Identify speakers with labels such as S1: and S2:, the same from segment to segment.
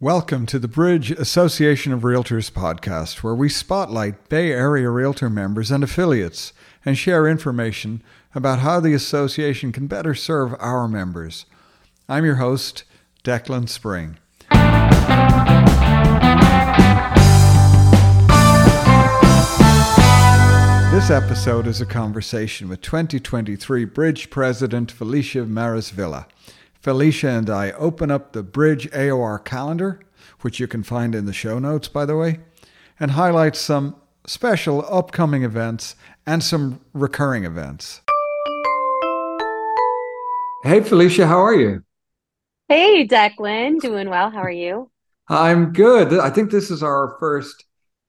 S1: Welcome to the Bridge Association of Realtors podcast, where we spotlight Bay Area Realtor members and affiliates and share information about how the association can better serve our members. I'm your host, Declan Spring. This episode is a conversation with 2023 Bridge President Felicia Mares-Villa. Felicia and I open up the Bridge AOR calendar, which you can find in the show notes, by the way, and highlight some special upcoming events and some recurring events. Hey, Felicia, how are you?
S2: Hey, Declan. Doing well. How are you?
S1: I'm good. I think this is our first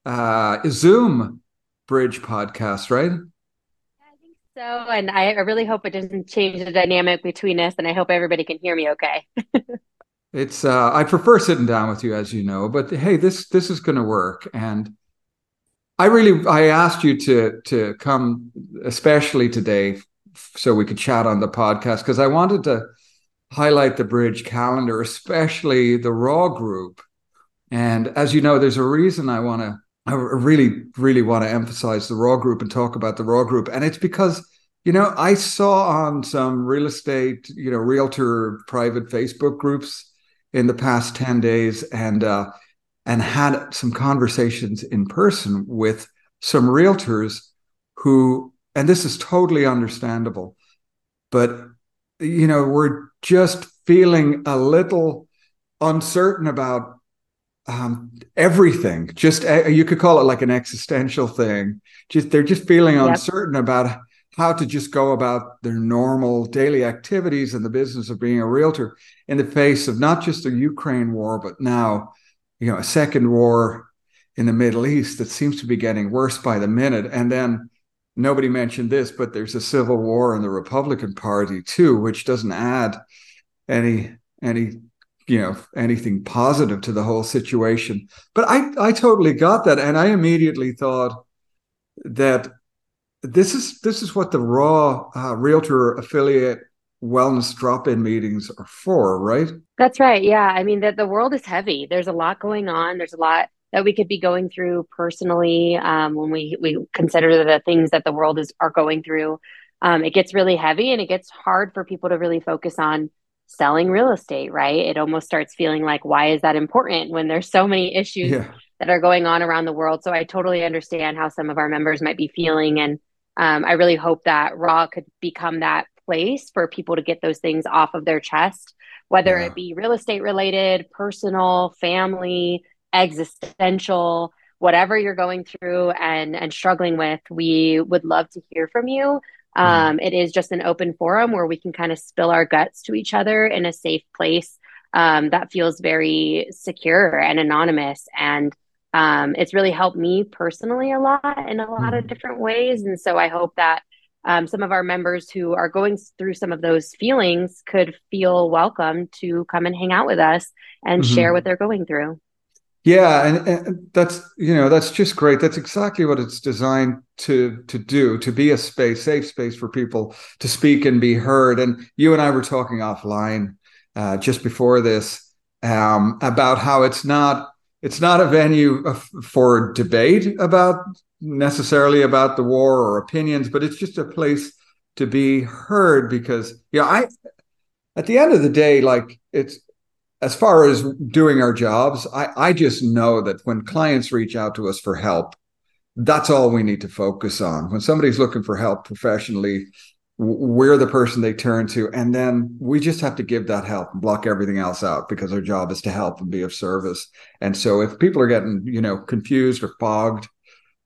S1: uh, Zoom Bridge podcast, right?
S2: So, and I, really hope it doesn't change the dynamic between us, and I hope everybody can hear me okay.
S1: it's uh, I prefer sitting down with you, as you know, but hey, this this is going to work, and I really I asked you to to come, especially today, so we could chat on the podcast because I wanted to highlight the bridge calendar, especially the Raw group. And as you know, there's a reason I want to I really, really want to emphasize the Raw Group and talk about the Raw Group. And it's because, you know, I saw on some real estate, you know, realtor private Facebook groups in the past 10 days and, uh, and had some conversations in person with some realtors who, and this is totally understandable, but, you know, we're just feeling a little uncertain about um, everything. Just uh, you could call it like an existential thing. Just they're just feeling yep. uncertain about how to just go about their normal daily activities and the business of being a realtor in the face of not just the Ukraine war, but now you know a second war in the Middle East that seems to be getting worse by the minute. And then nobody mentioned this, but there's a civil war in the Republican Party too, which doesn't add any any you know anything positive to the whole situation. But i i totally got that and i immediately thought that this is this is what the raw uh, realtor affiliate wellness drop-in meetings are for right?
S2: That's right yeah. I mean that the world is heavy. There's a lot going on. There's a lot that we could be going through personally um, when we we consider the things that the world is are going through. Um, it gets really heavy and it gets hard for people to really focus on selling real estate, right? It almost starts feeling like, why is that important when there's so many issues yeah. that are going on around the world? So I totally understand how some of our members might be feeling. And um, I really hope that Raw could become that place for people to get those things off of their chest, whether yeah. it be real estate related, personal, family, existential whatever you're going through and and struggling with we would love to hear from you. Um, it is just an open forum where we can kind of spill our guts to each other in a safe place um, that feels very secure and anonymous. And um, it's really helped me personally a lot in a lot of mm-hmm. different ways. And so I hope that um, some of our members who are going through some of those feelings could feel welcome to come and hang out with us and mm-hmm. share what they're going through.
S1: Yeah, and, and, that's you know that's just great. That's exactly what it's designed to to do. To be a space, safe space for people to speak and be heard. And you and I were talking offline uh, just before this um, about how it's not it's not a venue for debate about necessarily about the war or opinions, but it's just a place to be heard because yeah, you know, I at the end of the day, like it's as far as doing our jobs, I, I just know that when clients reach out to us for help, that's all we need to focus on. When somebody's looking for help professionally, we're the person they turn to. And then we just have to give that help and block everything else out because our job is to help and be of service. And so if people are getting, you know, confused or fogged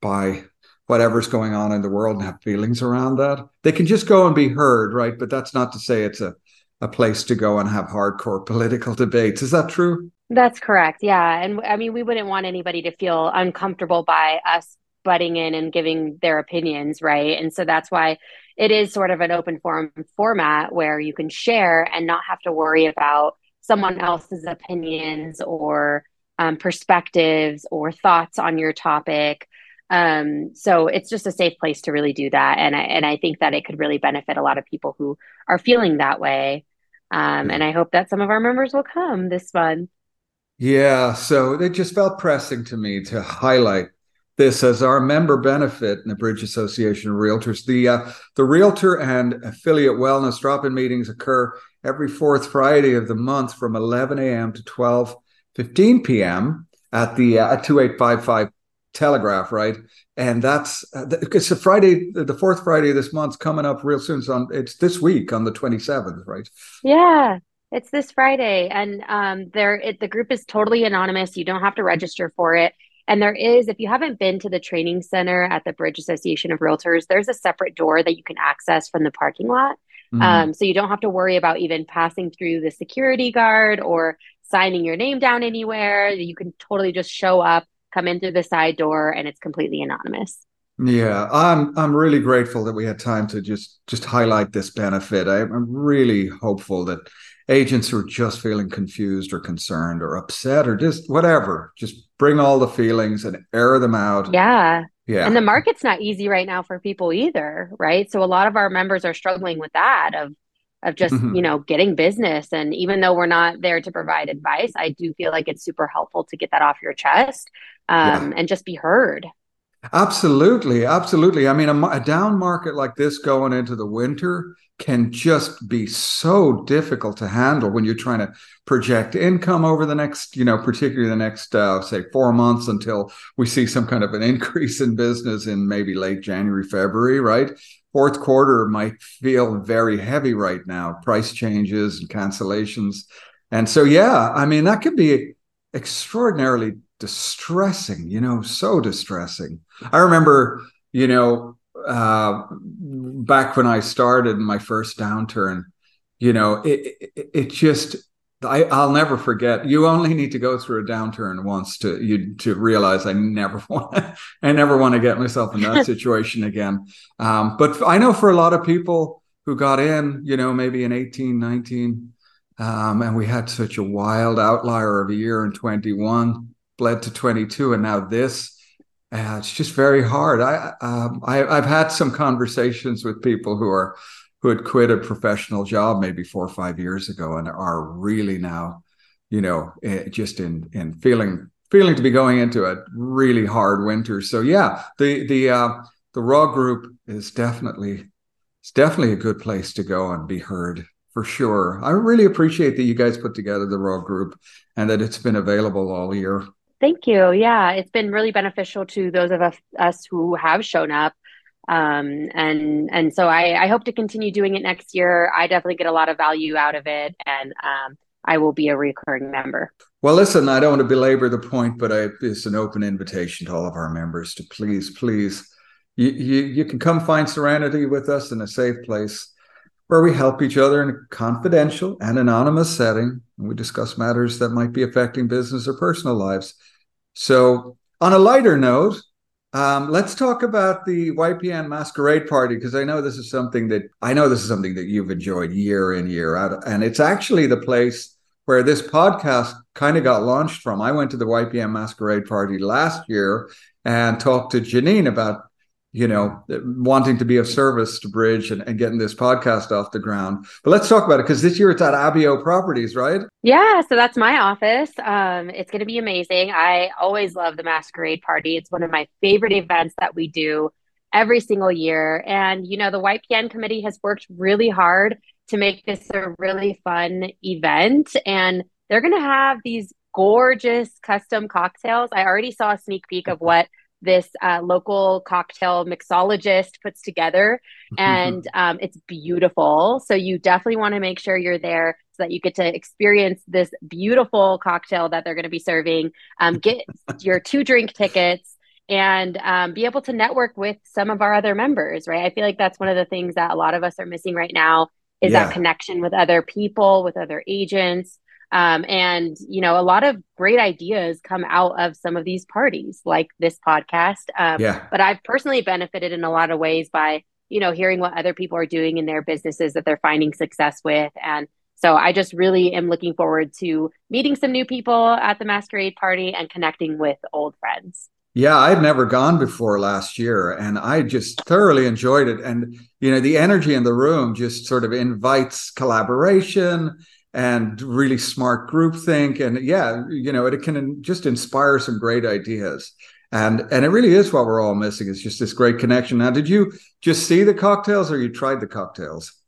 S1: by whatever's going on in the world and have feelings around that, they can just go and be heard, right? But that's not to say it's a a place to go and have hardcore political debates. Is that true?
S2: That's correct. Yeah. And I mean, we wouldn't want anybody to feel uncomfortable by us butting in and giving their opinions, right? And so that's why it is sort of an open forum format where you can share and not have to worry about someone else's opinions or um, perspectives or thoughts on your topic. Um, so it's just a safe place to really do that, and I, and I think that it could really benefit a lot of people who are feeling that way. Um, and I hope that some of our members will come this month.
S1: Yeah, so it just felt pressing to me to highlight this as our member benefit in the Bridge Association of Realtors. The uh, the Realtor and Affiliate Wellness drop-in meetings occur every fourth Friday of the month from 11 a.m. to 12 15 p.m. at the uh, 2855 Telegraph, right? And that's uh, it's a Friday, the fourth Friday of this month coming up real soon. So on, it's this week on the 27th, right?
S2: Yeah. It's this Friday, and um, there it, the group is totally anonymous. You don't have to register for it. And there is, if you haven't been to the training center at the Bridge Association of Realtors, there's a separate door that you can access from the parking lot. Mm-hmm. Um, so you don't have to worry about even passing through the security guard or signing your name down anywhere. You can totally just show up, come in through the side door, and it's completely anonymous.
S1: Yeah, I'm I'm really grateful that we had time to just just highlight this benefit. I, I'm really hopeful that agents who are just feeling confused or concerned or upset or just whatever, just bring all the feelings and air them out.
S2: Yeah. Yeah. And the market's not easy right now for people either, right? So a lot of our members are struggling with that of of just, mm-hmm. you know, getting business and even though we're not there to provide advice, I do feel like it's super helpful to get that off your chest um, yeah. and just be heard.
S1: Absolutely, absolutely. I mean, a, a, down market like this going into the winter can just be so difficult to handle when you're trying to project income over the next, you know, particularly the next, uh, say, four months until we see some kind of an increase in business in maybe late January, February, right? Fourth quarter might feel very heavy right now, price changes and cancellations. And so, yeah, I mean, that could be extraordinarily distressing, you know, so distressing. I remember, you know, uh, back when I started in my first downturn, you know, it, it, it just, I, will never forget. You only need to go through a downturn once to you to realize I never want, I never want to get myself in that situation again. Um, but I know for a lot of people who got in, you know, maybe in 18, 19, um, and we had such a wild outlier of a year in 21, bled to 22, and now this uh, it's just very hard. I, um, I I've had some conversations with people who are who had quit a professional job maybe four or five years ago and are really now, you know, eh, just in in feeling feeling to be going into a really hard winter. So yeah, the the uh, the raw group is definitely it's definitely a good place to go and be heard for sure. I really appreciate that you guys put together the raw group and that it's been available all year.
S2: Thank you. Yeah, it's been really beneficial to those of us, us who have shown up. Um, and and so I, I hope to continue doing it next year. I definitely get a lot of value out of it, and um, I will be a recurring member.
S1: Well, listen, I don't want to belabor the point, but I, it's an open invitation to all of our members to please, please, you, you, you can come find serenity with us in a safe place where we help each other in a confidential and anonymous setting. And we discuss matters that might be affecting business or personal lives. So, on a lighter note, um, let's talk about the YPN Masquerade Party because I know this is something that I know this is something that you've enjoyed year in year out, and it's actually the place where this podcast kind of got launched from. I went to the YPN Masquerade Party last year and talked to Janine about you know, wanting to be of service to Bridge and, and getting this podcast off the ground. But let's talk about it because this year it's at Abio Properties, right?
S2: Yeah, so that's my office. Um, it's going to be amazing. I always love the Masquerade Party. It's one of my favorite events that we do every single year. And, you know, the YPN committee has worked really hard to make this a really fun event. And they're going to have these gorgeous custom cocktails. I already saw a sneak peek of what this uh, local cocktail mixologist puts together. And um, it's beautiful. So you definitely want to make sure you're there so that you get to experience this beautiful cocktail that they're going to be serving. Um, get your two drink tickets and um, be able to network with some of our other members right? I feel like that's one of the things that a lot of us are missing right now is yeah. that connection with other people with other agents um, and, you know, a lot of great ideas come out of some of these parties, like this podcast. Um, yeah. But I've personally benefited in a lot of ways by, you know, hearing what other people are doing in their businesses that they're finding success with. And so I just really am looking forward to meeting some new people at the masquerade party and connecting with old friends.
S1: Yeah, I'd never gone before last year and I just thoroughly enjoyed it. And, you know, the energy in the room just sort of invites collaboration and really smart group think and yeah you know it can just inspire some great ideas and and it really is what we're all missing is just this great connection now did you just see the cocktails or you tried the cocktails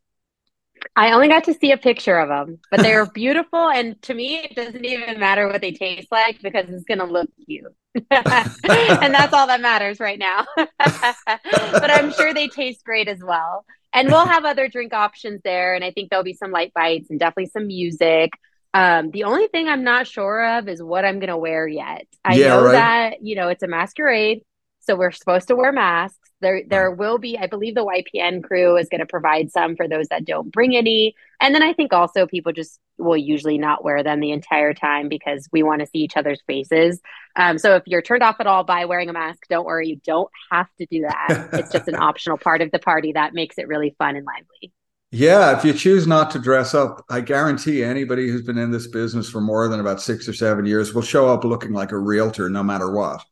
S2: I only got to see a picture of them, but they are beautiful. And to me, it doesn't even matter what they taste like because it's going to look cute. and that's all that matters right now. but I'm sure they taste great as well. And we'll have other drink options there. And I think there'll be some light bites and definitely some music. Um, the only thing I'm not sure of is what I'm going to wear yet. I yeah, know right? that, you know, it's a masquerade. So we're supposed to wear masks. There, there will be, I believe the YPN crew is going to provide some for those that don't bring any. And then I think also people just will usually not wear them the entire time because we want to see each other's faces. Um, so if you're turned off at all by wearing a mask, don't worry, you don't have to do that. it's just an optional part of the party that makes it really fun and lively.
S1: Yeah, if you choose not to dress up, I guarantee anybody who's been in this business for more than about six or seven years will show up looking like a realtor no matter what.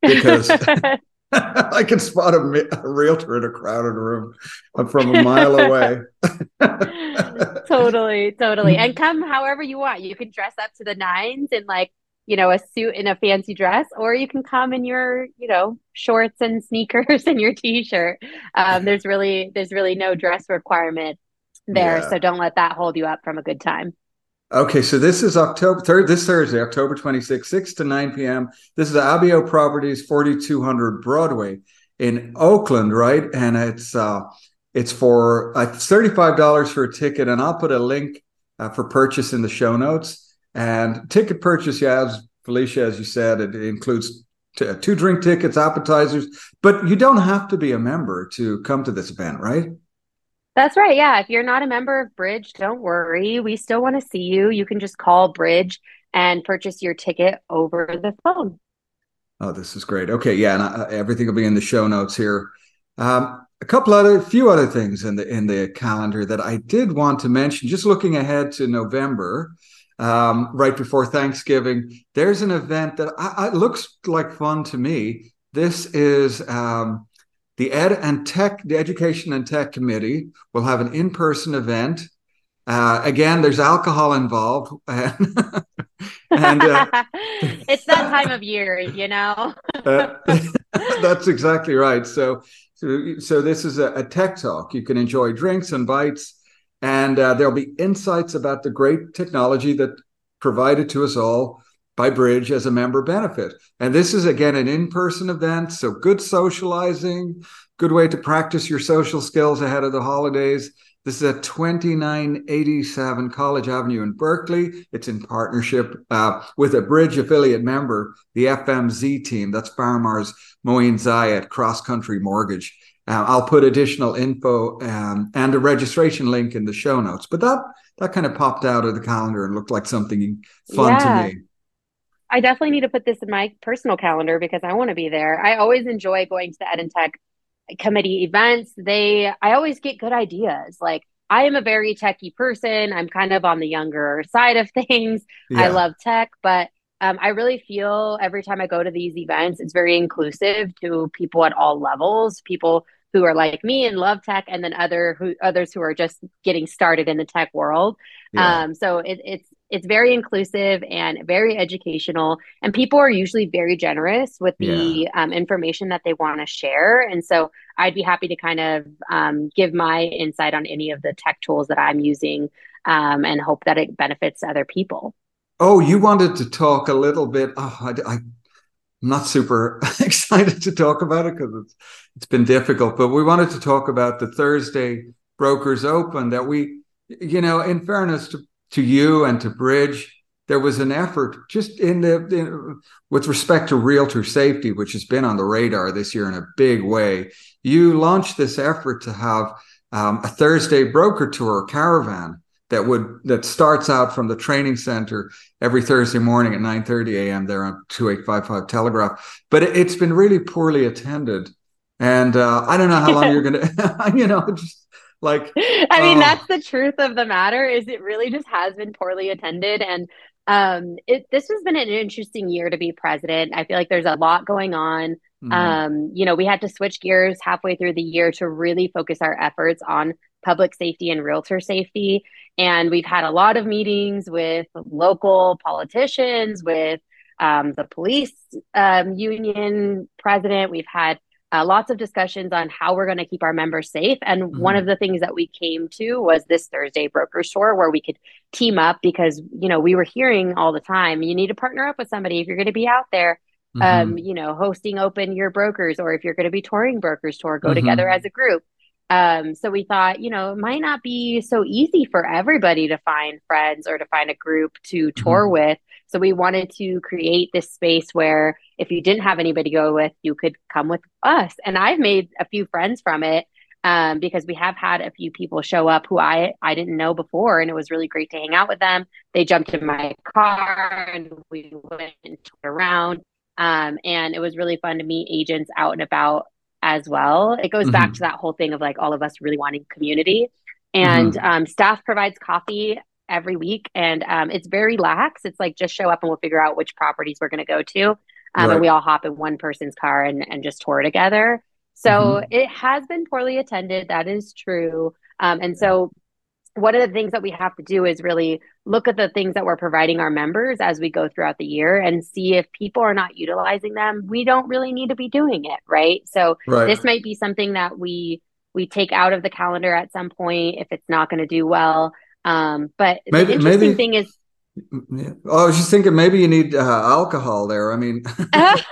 S1: Because I can spot a, a, realtor in a crowded room from a mile away.
S2: totally, totally. And come however you want. You can dress up to the nines in like, you know, a suit and a fancy dress, or you can come in your, you know, shorts and sneakers and your t-shirt. Um, there's really, there's really no dress requirement there. Yeah. So don't let that hold you up from a good time.
S1: Okay, so this is October third, this Thursday, October 26th, 6 to 9 p.m. This is Abio Properties, 4200 Broadway in Oakland, right? And it's uh it's for uh, $35 for a ticket, and I'll put a link uh, for purchase in the show notes. And ticket purchase, yeah, as Felicia, as you said, it includes t- two drink tickets, appetizers, but you don't have to be a member to come to this event, right?
S2: That's right. Yeah. If you're not a member of Bridge, don't worry. We still want to see you. You can just call Bridge and purchase your ticket over the phone.
S1: Oh, this is great. Okay. Yeah. And uh, everything will be in the show notes here. Um, a couple other, few other things in the in the calendar that I did want to mention. Just looking ahead to November, um, right before Thanksgiving, there's an event that I, I, looks like fun to me. This is um, the Ed and Tech, the Education and Tech Committee will have an in-person event. Uh, again, there's alcohol involved. and,
S2: uh, it's that time of year, you know. uh,
S1: that's exactly right. So, so, so this is a, a, tech talk. You can enjoy drinks and bites, and uh, there'll be insights about the great technology that provided to us all by Bridge as a member benefit. And this is again an in-person event, so good socializing, good way to practice your social skills ahead of the holidays. This is at 2987 College Avenue in Berkeley. It's in partnership uh, with a Bridge affiliate member, the FMZ team. That's Faramarz Moeen Zayat Cross Country Mortgage. Uh, I'll put additional info um, and a registration link in the show notes. But that that kind of popped out of the calendar and looked like something fun yeah. to me.
S2: I definitely need to put this in my personal calendar because I want to be there. I always enjoy going to the Ed and Tech committee events. They, I always get good ideas. Like I am a very techy person. I'm kind of on the younger side of things. Yeah. I love tech, but um, I really feel every time I go to these events, it's very inclusive to people at all levels. People who are like me and love tech, and then other who others who are just getting started in the tech world. Yeah. Um, so it, it's it's very inclusive and very educational and people are usually very generous with the yeah. um, information that they want to share and so i'd be happy to kind of um, give my insight on any of the tech tools that i'm using um, and hope that it benefits other people
S1: oh you wanted to talk a little bit oh, I, I I'm not super excited to talk about it because it's it's been difficult, but we wanted to talk about the Thursday Brokers Open that we, you know, in fairness to to you and to Bridge, there was an effort just in the in, with respect to realtor safety, which has been on the radar this year in a big way. You launched this effort to have um, a Thursday broker tour caravan that would that starts out from the training center every Thursday morning at 9:30 a.m. there on 2855 Telegraph. But it, has been really poorly attended, and uh, I don't know how long you're gonna, you know, just like
S2: i mean uh, that's the truth of the matter is it really just has been poorly attended and um it this has been an interesting year to be president i feel like there's a lot going on mm-hmm. um you know we had to switch gears halfway through the year to really focus our efforts on public safety and realtor safety. And we've had a lot of meetings with local politicians, with um, the police um, union president. We've had uh, lots of discussions on how we're going to keep our members safe. And mm-hmm. one of the things that we came to was this Thursday broker tour where we could team up because, you know, we were hearing all the time, you need to partner up with somebody if you're going to be out there, mm-hmm. um, you know, hosting open your brokers, or if you're going to be touring brokers tour, go mm-hmm. together as a group. Um, so we thought, you know, it might not be so easy for everybody to find friends or to find a group to tour mm-hmm. with. So we wanted to create this space where if you didn't have anybody to go with, you could come with us. And I've made a few friends from it um, because we have had a few people show up who I I didn't know before, and it was really great to hang out with them. They jumped in my car and we went and around, um, and it was really fun to meet agents out and about as well. It goes mm-hmm. back to that whole thing of like all of us really wanting community. And mm-hmm. um, staff provides coffee every week and um, it's very lax. It's like just show up and we'll figure out which properties we're going to go to. Um, right. And we all hop in one person's car and, and just tour together. So mm-hmm. it has been poorly attended. That is true. Um, and so one of the things that we have to do is really look at the things that we're providing our members as we go throughout the year and see if people are not utilizing them we don't really need to be doing it right so right. this might be something that we we take out of the calendar at some point if it's not going to do well um, but maybe, the interesting maybe, thing is,
S1: yeah. oh, I was just thinking maybe you need uh, alcohol there. I mean, that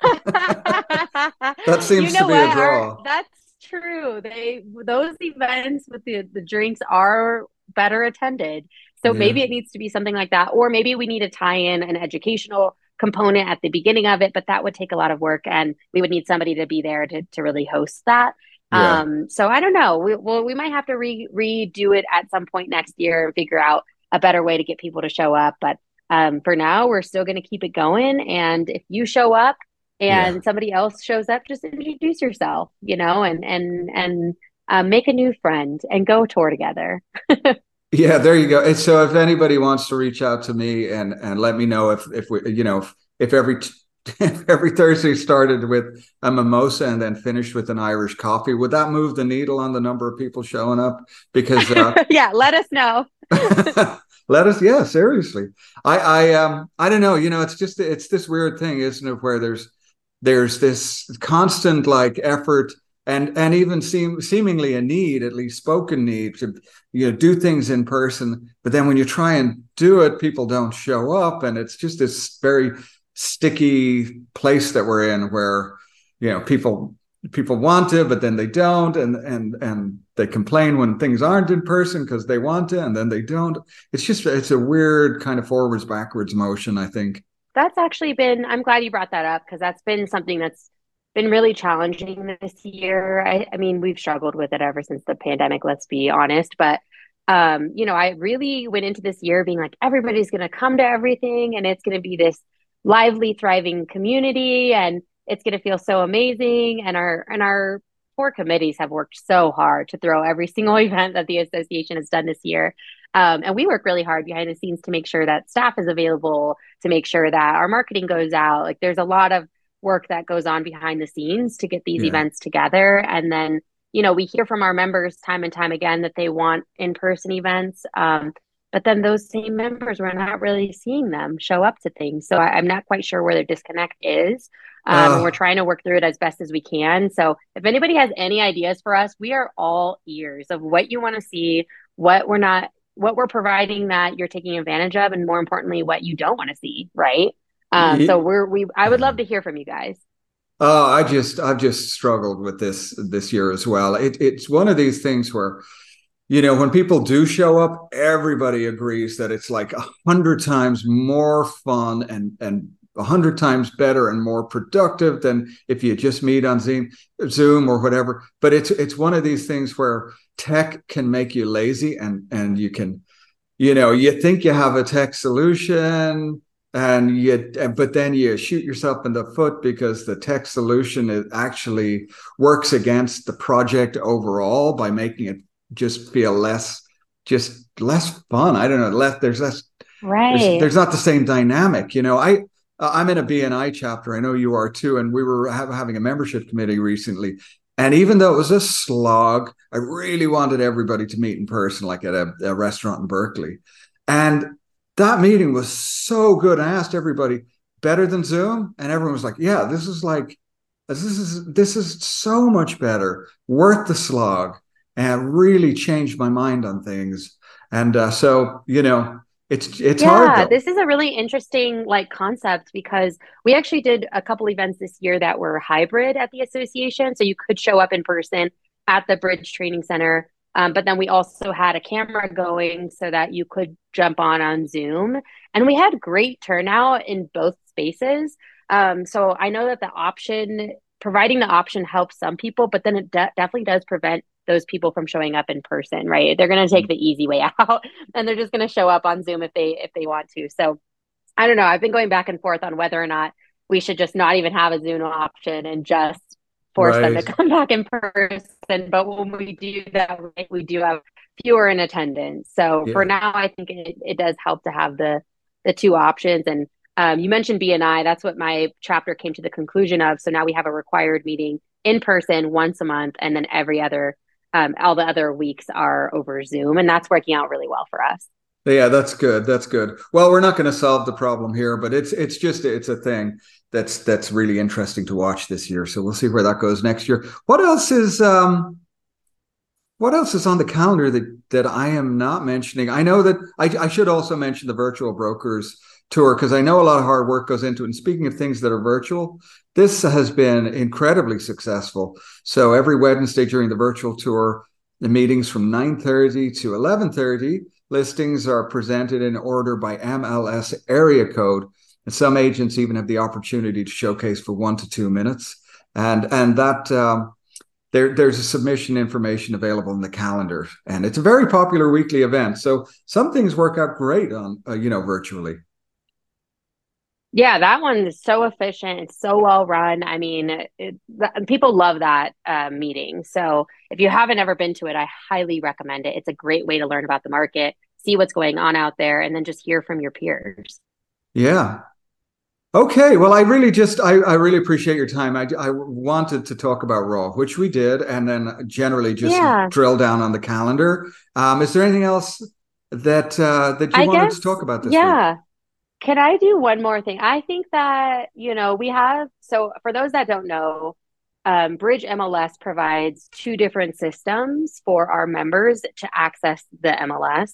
S1: seems you know to be what? a draw.
S2: Our, that's true. They those events with the the drinks are better attended. So yeah. maybe it needs to be something like that, or maybe we need to tie in an educational component at the beginning of it, but that would take a lot of work, and we would need somebody to be there to to really host that. Yeah. Um, so I don't know. We, well, we might have to re- redo it at some point next year and figure out a better way to get people to show up. But um, for now, we're still going to keep it going. And if you show up and yeah. somebody else shows up, just introduce yourself, you know, and and and uh, make a new friend and go tour together.
S1: yeah, there you go. And so if anybody wants to reach out to me and and let me know if if we you know if, if every t- every Thursday started with a mimosa and then finished with an Irish coffee. Would that move the needle on the number of people showing up? Because
S2: uh, yeah, let us know.
S1: let us, yeah, seriously. I, I, um, I don't know. You know, it's just it's this weird thing, isn't it? Where there's there's this constant like effort and and even seem seemingly a need, at least spoken need, to you know do things in person. But then when you try and do it, people don't show up, and it's just this very sticky place that we're in where you know people people want to but then they don't and and and they complain when things aren't in person because they want to and then they don't. It's just it's a weird kind of forwards backwards motion i think.
S2: That's actually been i'm glad you brought that up because that's been something that's been really challenging this year. I, I mean we've struggled with it ever since the pandemic let's be honest but um you know i really went into this year being like everybody's going to come to everything and it's going to be this lively, thriving community, and it's going to feel so amazing. And our and our four committees have worked so hard to throw every single event that the association has done this year. Um, and we work really hard behind the scenes to make sure that staff is available, to make sure that our marketing goes out. Like there's a lot of work that goes on behind the scenes to get these yeah. events together. And then, you know, we hear from our members time and time again that they want in person events. Um, but then those same members we're not really seeing them show up to things. So I, am not quite sure where their disconnect is. Um, uh, we're trying to work through it as best as we can. So if anybody has any ideas for us we are all ears of what you want to see what we're not what we're providing that you're taking advantage of and more importantly what you don't want to see right? Um, so we're we i would love to hear from you guys.
S1: Oh i just i've just struggled with this this year as well. It, it's one of these things where you know when people do show up everybody agrees that it's like a hundred times more fun and and a hundred times better and more productive than if you just meet on zoom zoom or whatever. But it's it's one of these things where tech can make you lazy and and you can you know you think you have a tech solution and you but then you shoot yourself in the foot because the tech solution it actually works against the project overall by making it just feel less just less fun. I don't know. Less there's less
S2: right.
S1: There's, there's, not the same dynamic. You know, I I'm in a BNI chapter. I know you are too, and we were have, having a membership committee recently. And even though it was a slog, I really wanted everybody to meet in person, like at a, a restaurant in Berkeley. And that meeting was so good. I asked everybody, better than Zoom? And everyone was like, yeah, this is like, this is this is so much better, worth the slog, and really changed my mind on things. And uh, so, you know, it's it's
S2: yeah,
S1: hard.
S2: Though. This is a really interesting like concept because we actually did a couple events this year that were hybrid at the association, so you could show up in person at the Bridge Training Center. Um, but then we also had a camera going so that you could jump on on Zoom, and we had great turnout in both spaces. Um, so I know that the option, providing the option, helps some people, but then it de- definitely does prevent those people from showing up in person, right? They're going to take mm-hmm. the easy way out and they're just going to show up on Zoom if they if they want to. So I don't know. I've been going back and forth on whether or not we should just not even have a Zoom option and just force right. them to come back in person. But when we do that, we do have fewer in attendance. So yeah. for now, I think it, it does help to have the the two options. And um, you mentioned BNI. That's what my chapter came to the conclusion of. So now we have a required meeting in person once a month, and then every other um, all the other weeks are over Zoom, and that's working out really well for us.
S1: Yeah, that's good. That's good. Well, we're not going to solve the problem here, but it's it's just it's a thing that's that's really interesting to watch this year. So we'll see where that goes next year. What else is um what else is on the calendar that that I am not mentioning? I know that I, I should also mention the virtual brokers tour because I know a lot of hard work goes into it. And speaking of things that are virtual, this has been incredibly successful. So every Wednesday during the virtual tour, the meetings from 9:30 to 11:30, listings are presented in order by MLS area code. And some agents even have the opportunity to showcase for one to two minutes. And and that um, there, there's a submission information available in the calendar, and it's a very popular weekly event. So some things work out great on uh, you know virtually.
S2: Yeah, that one is so efficient. It's so well run. I mean, it, people love that uh, meeting. So if you haven't ever been to it, I highly recommend it. It's a great way to learn about the market, see what's going on out there, and then just hear from your peers.
S1: Yeah. Okay. Well, I really just I, I really appreciate your time. I, I wanted to talk about Raw, which we did, and then generally just yeah. drill down on the calendar. Um, is there anything else that uh, that you I wanted guess, to talk about this
S2: yeah.
S1: Week?
S2: Can I do one more thing? I think that, you know, we have, so for those that don't know, um, Bridge MLS provides two different systems for our members to access the MLS.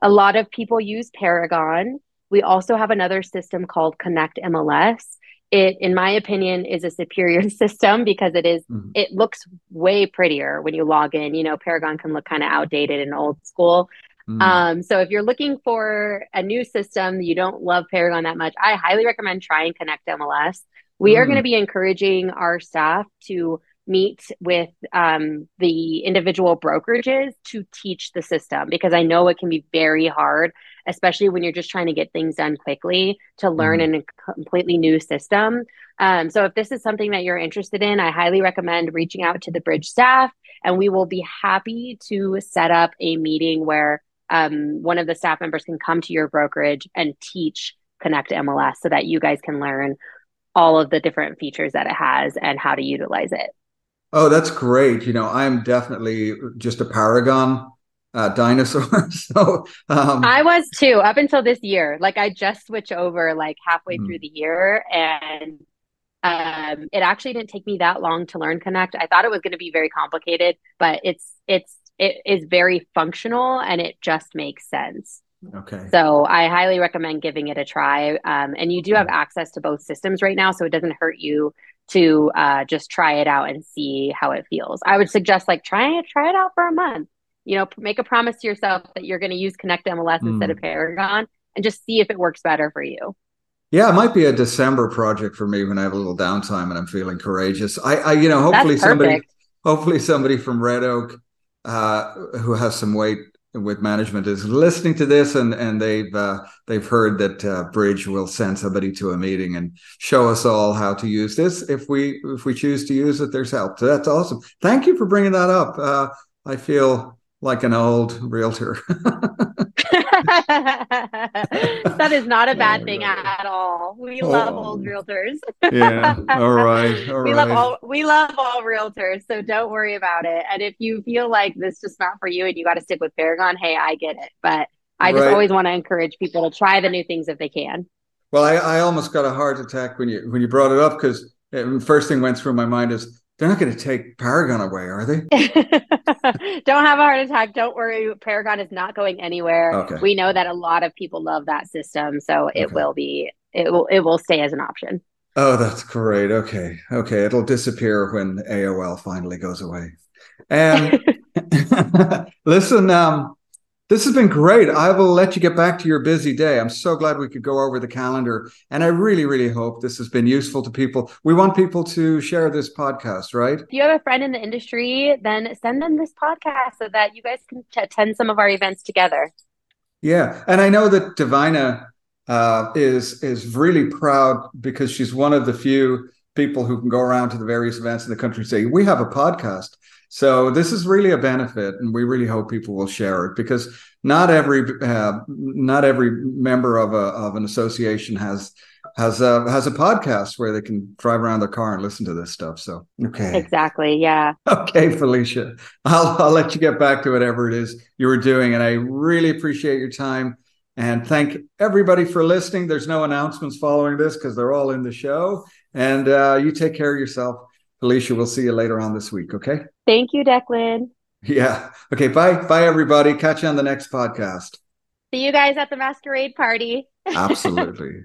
S2: A lot of people use Paragon. We also have another system called Connect MLS. It, in my opinion, is a superior system because it is, mm-hmm. it looks way prettier when you log in. You know, Paragon can look kind of outdated and old school. Mm. Um, so if you're looking for a new system, you don't love Paragon that much, I highly recommend trying Connect MLS. We mm. are going to be encouraging our staff to meet with um, the individual brokerages to teach the system because I know it can be very hard, especially when you're just trying to get things done quickly to learn mm. in a completely new system. Um, so if this is something that you're interested in, I highly recommend reaching out to the bridge staff and we will be happy to set up a meeting where um, one of the staff members can come to your brokerage and teach Connect MLS so that you guys can learn all of the different features that it has and how to utilize it.
S1: Oh, that's great. You know, I'm definitely just a Paragon uh, dinosaur. so
S2: um... I was too up until this year. Like I just switched over like halfway mm. through the year and um, it actually didn't take me that long to learn Connect. I thought it was going to be very complicated, but it's it's it is very functional and it just makes sense.
S1: Okay.
S2: So I highly recommend giving it a try. Um, and you do have access to both systems right now, so it doesn't hurt you to uh, just try it out and see how it feels. I would suggest like try it, try it out for a month. You know, make a promise to yourself that you're going to use Connect MLS mm. instead of Paragon, and just see if it works better for you.
S1: Yeah, it might be a December project for me when I have a little downtime and I'm feeling courageous. I, I you know, hopefully somebody, hopefully somebody from Red Oak uh, who has some weight with management is listening to this and and they've uh, they've heard that uh, Bridge will send somebody to a meeting and show us all how to use this if we if we choose to use it. There's help. So that's awesome. Thank you for bringing that up. Uh, I feel like an old realtor.
S2: that is not a bad thing at all. We oh. love old realtors.
S1: yeah. All right. All
S2: we
S1: right.
S2: love all we love all realtors, so don't worry about it. And if you feel like this is just not for you and you got to stick with Paragon, hey, I get it. But I just right. always want to encourage people to try the new things if they can.
S1: Well, I, I almost got a heart attack when you when you brought it up because first thing went through my mind is they're not going to take Paragon away, are they?
S2: Don't have a heart attack. Don't worry. Paragon is not going anywhere.
S1: Okay.
S2: We know that a lot of people love that system, so it okay. will be it will it will stay as an option.
S1: Oh, that's great. Okay. Okay. It'll disappear when AOL finally goes away. And listen, um, this has been great. I will let you get back to your busy day. I'm so glad we could go over the calendar. And I really, really hope this has been useful to people. We want people to share this podcast, right?
S2: If you have a friend in the industry, then send them this podcast so that you guys can attend some of our events together.
S1: Yeah. And I know that Divina uh, is is really proud because she's one of the few people who can go around to the various events in the country and say, we have a podcast. So this is really a benefit, and we really hope people will share it because not every uh, not every member of a of an association has has a has a podcast where they can drive around their car and listen to this stuff. So okay,
S2: exactly, yeah.
S1: Okay, Felicia, I'll I'll let you get back to whatever it is you were doing, and I really appreciate your time. And thank everybody for listening. There's no announcements following this because they're all in the show. And uh, you take care of yourself. Alicia, we'll see you later on this week. Okay.
S2: Thank you, Declan.
S1: Yeah. Okay. Bye. Bye, everybody. Catch you on the next podcast.
S2: See you guys at the masquerade party.
S1: Absolutely.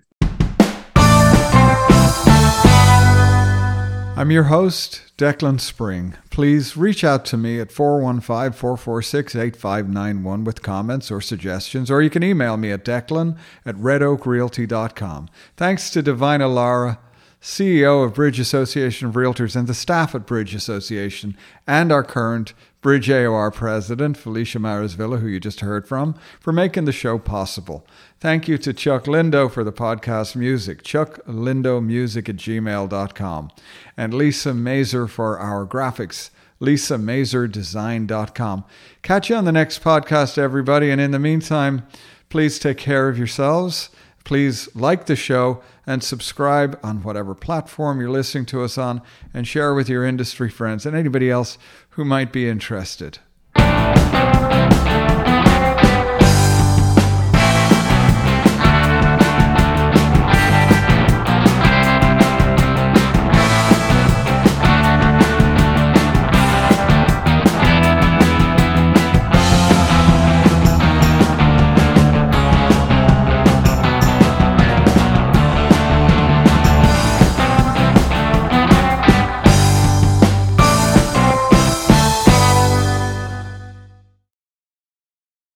S1: I'm your host, Declan Spring. Please reach out to me at 415 446 8591 with comments or suggestions, or you can email me at declan at redoakrealty.com. Thanks to Divina Lara CEO of Bridge Association of Realtors and the staff at Bridge Association, and our current Bridge AOR president, Felicia Mares-Villa, who you just heard from, for making the show possible. Thank you to Chuck Lindo for the podcast music, chucklindomusic at gmail.com, and Lisa Mazer for our graphics, lisamazerdesign.com. Catch you on the next podcast, everybody, and in the meantime, please take care of yourselves. Please like the show and subscribe on whatever platform you're listening to us on and share with your industry friends and anybody else who might be interested.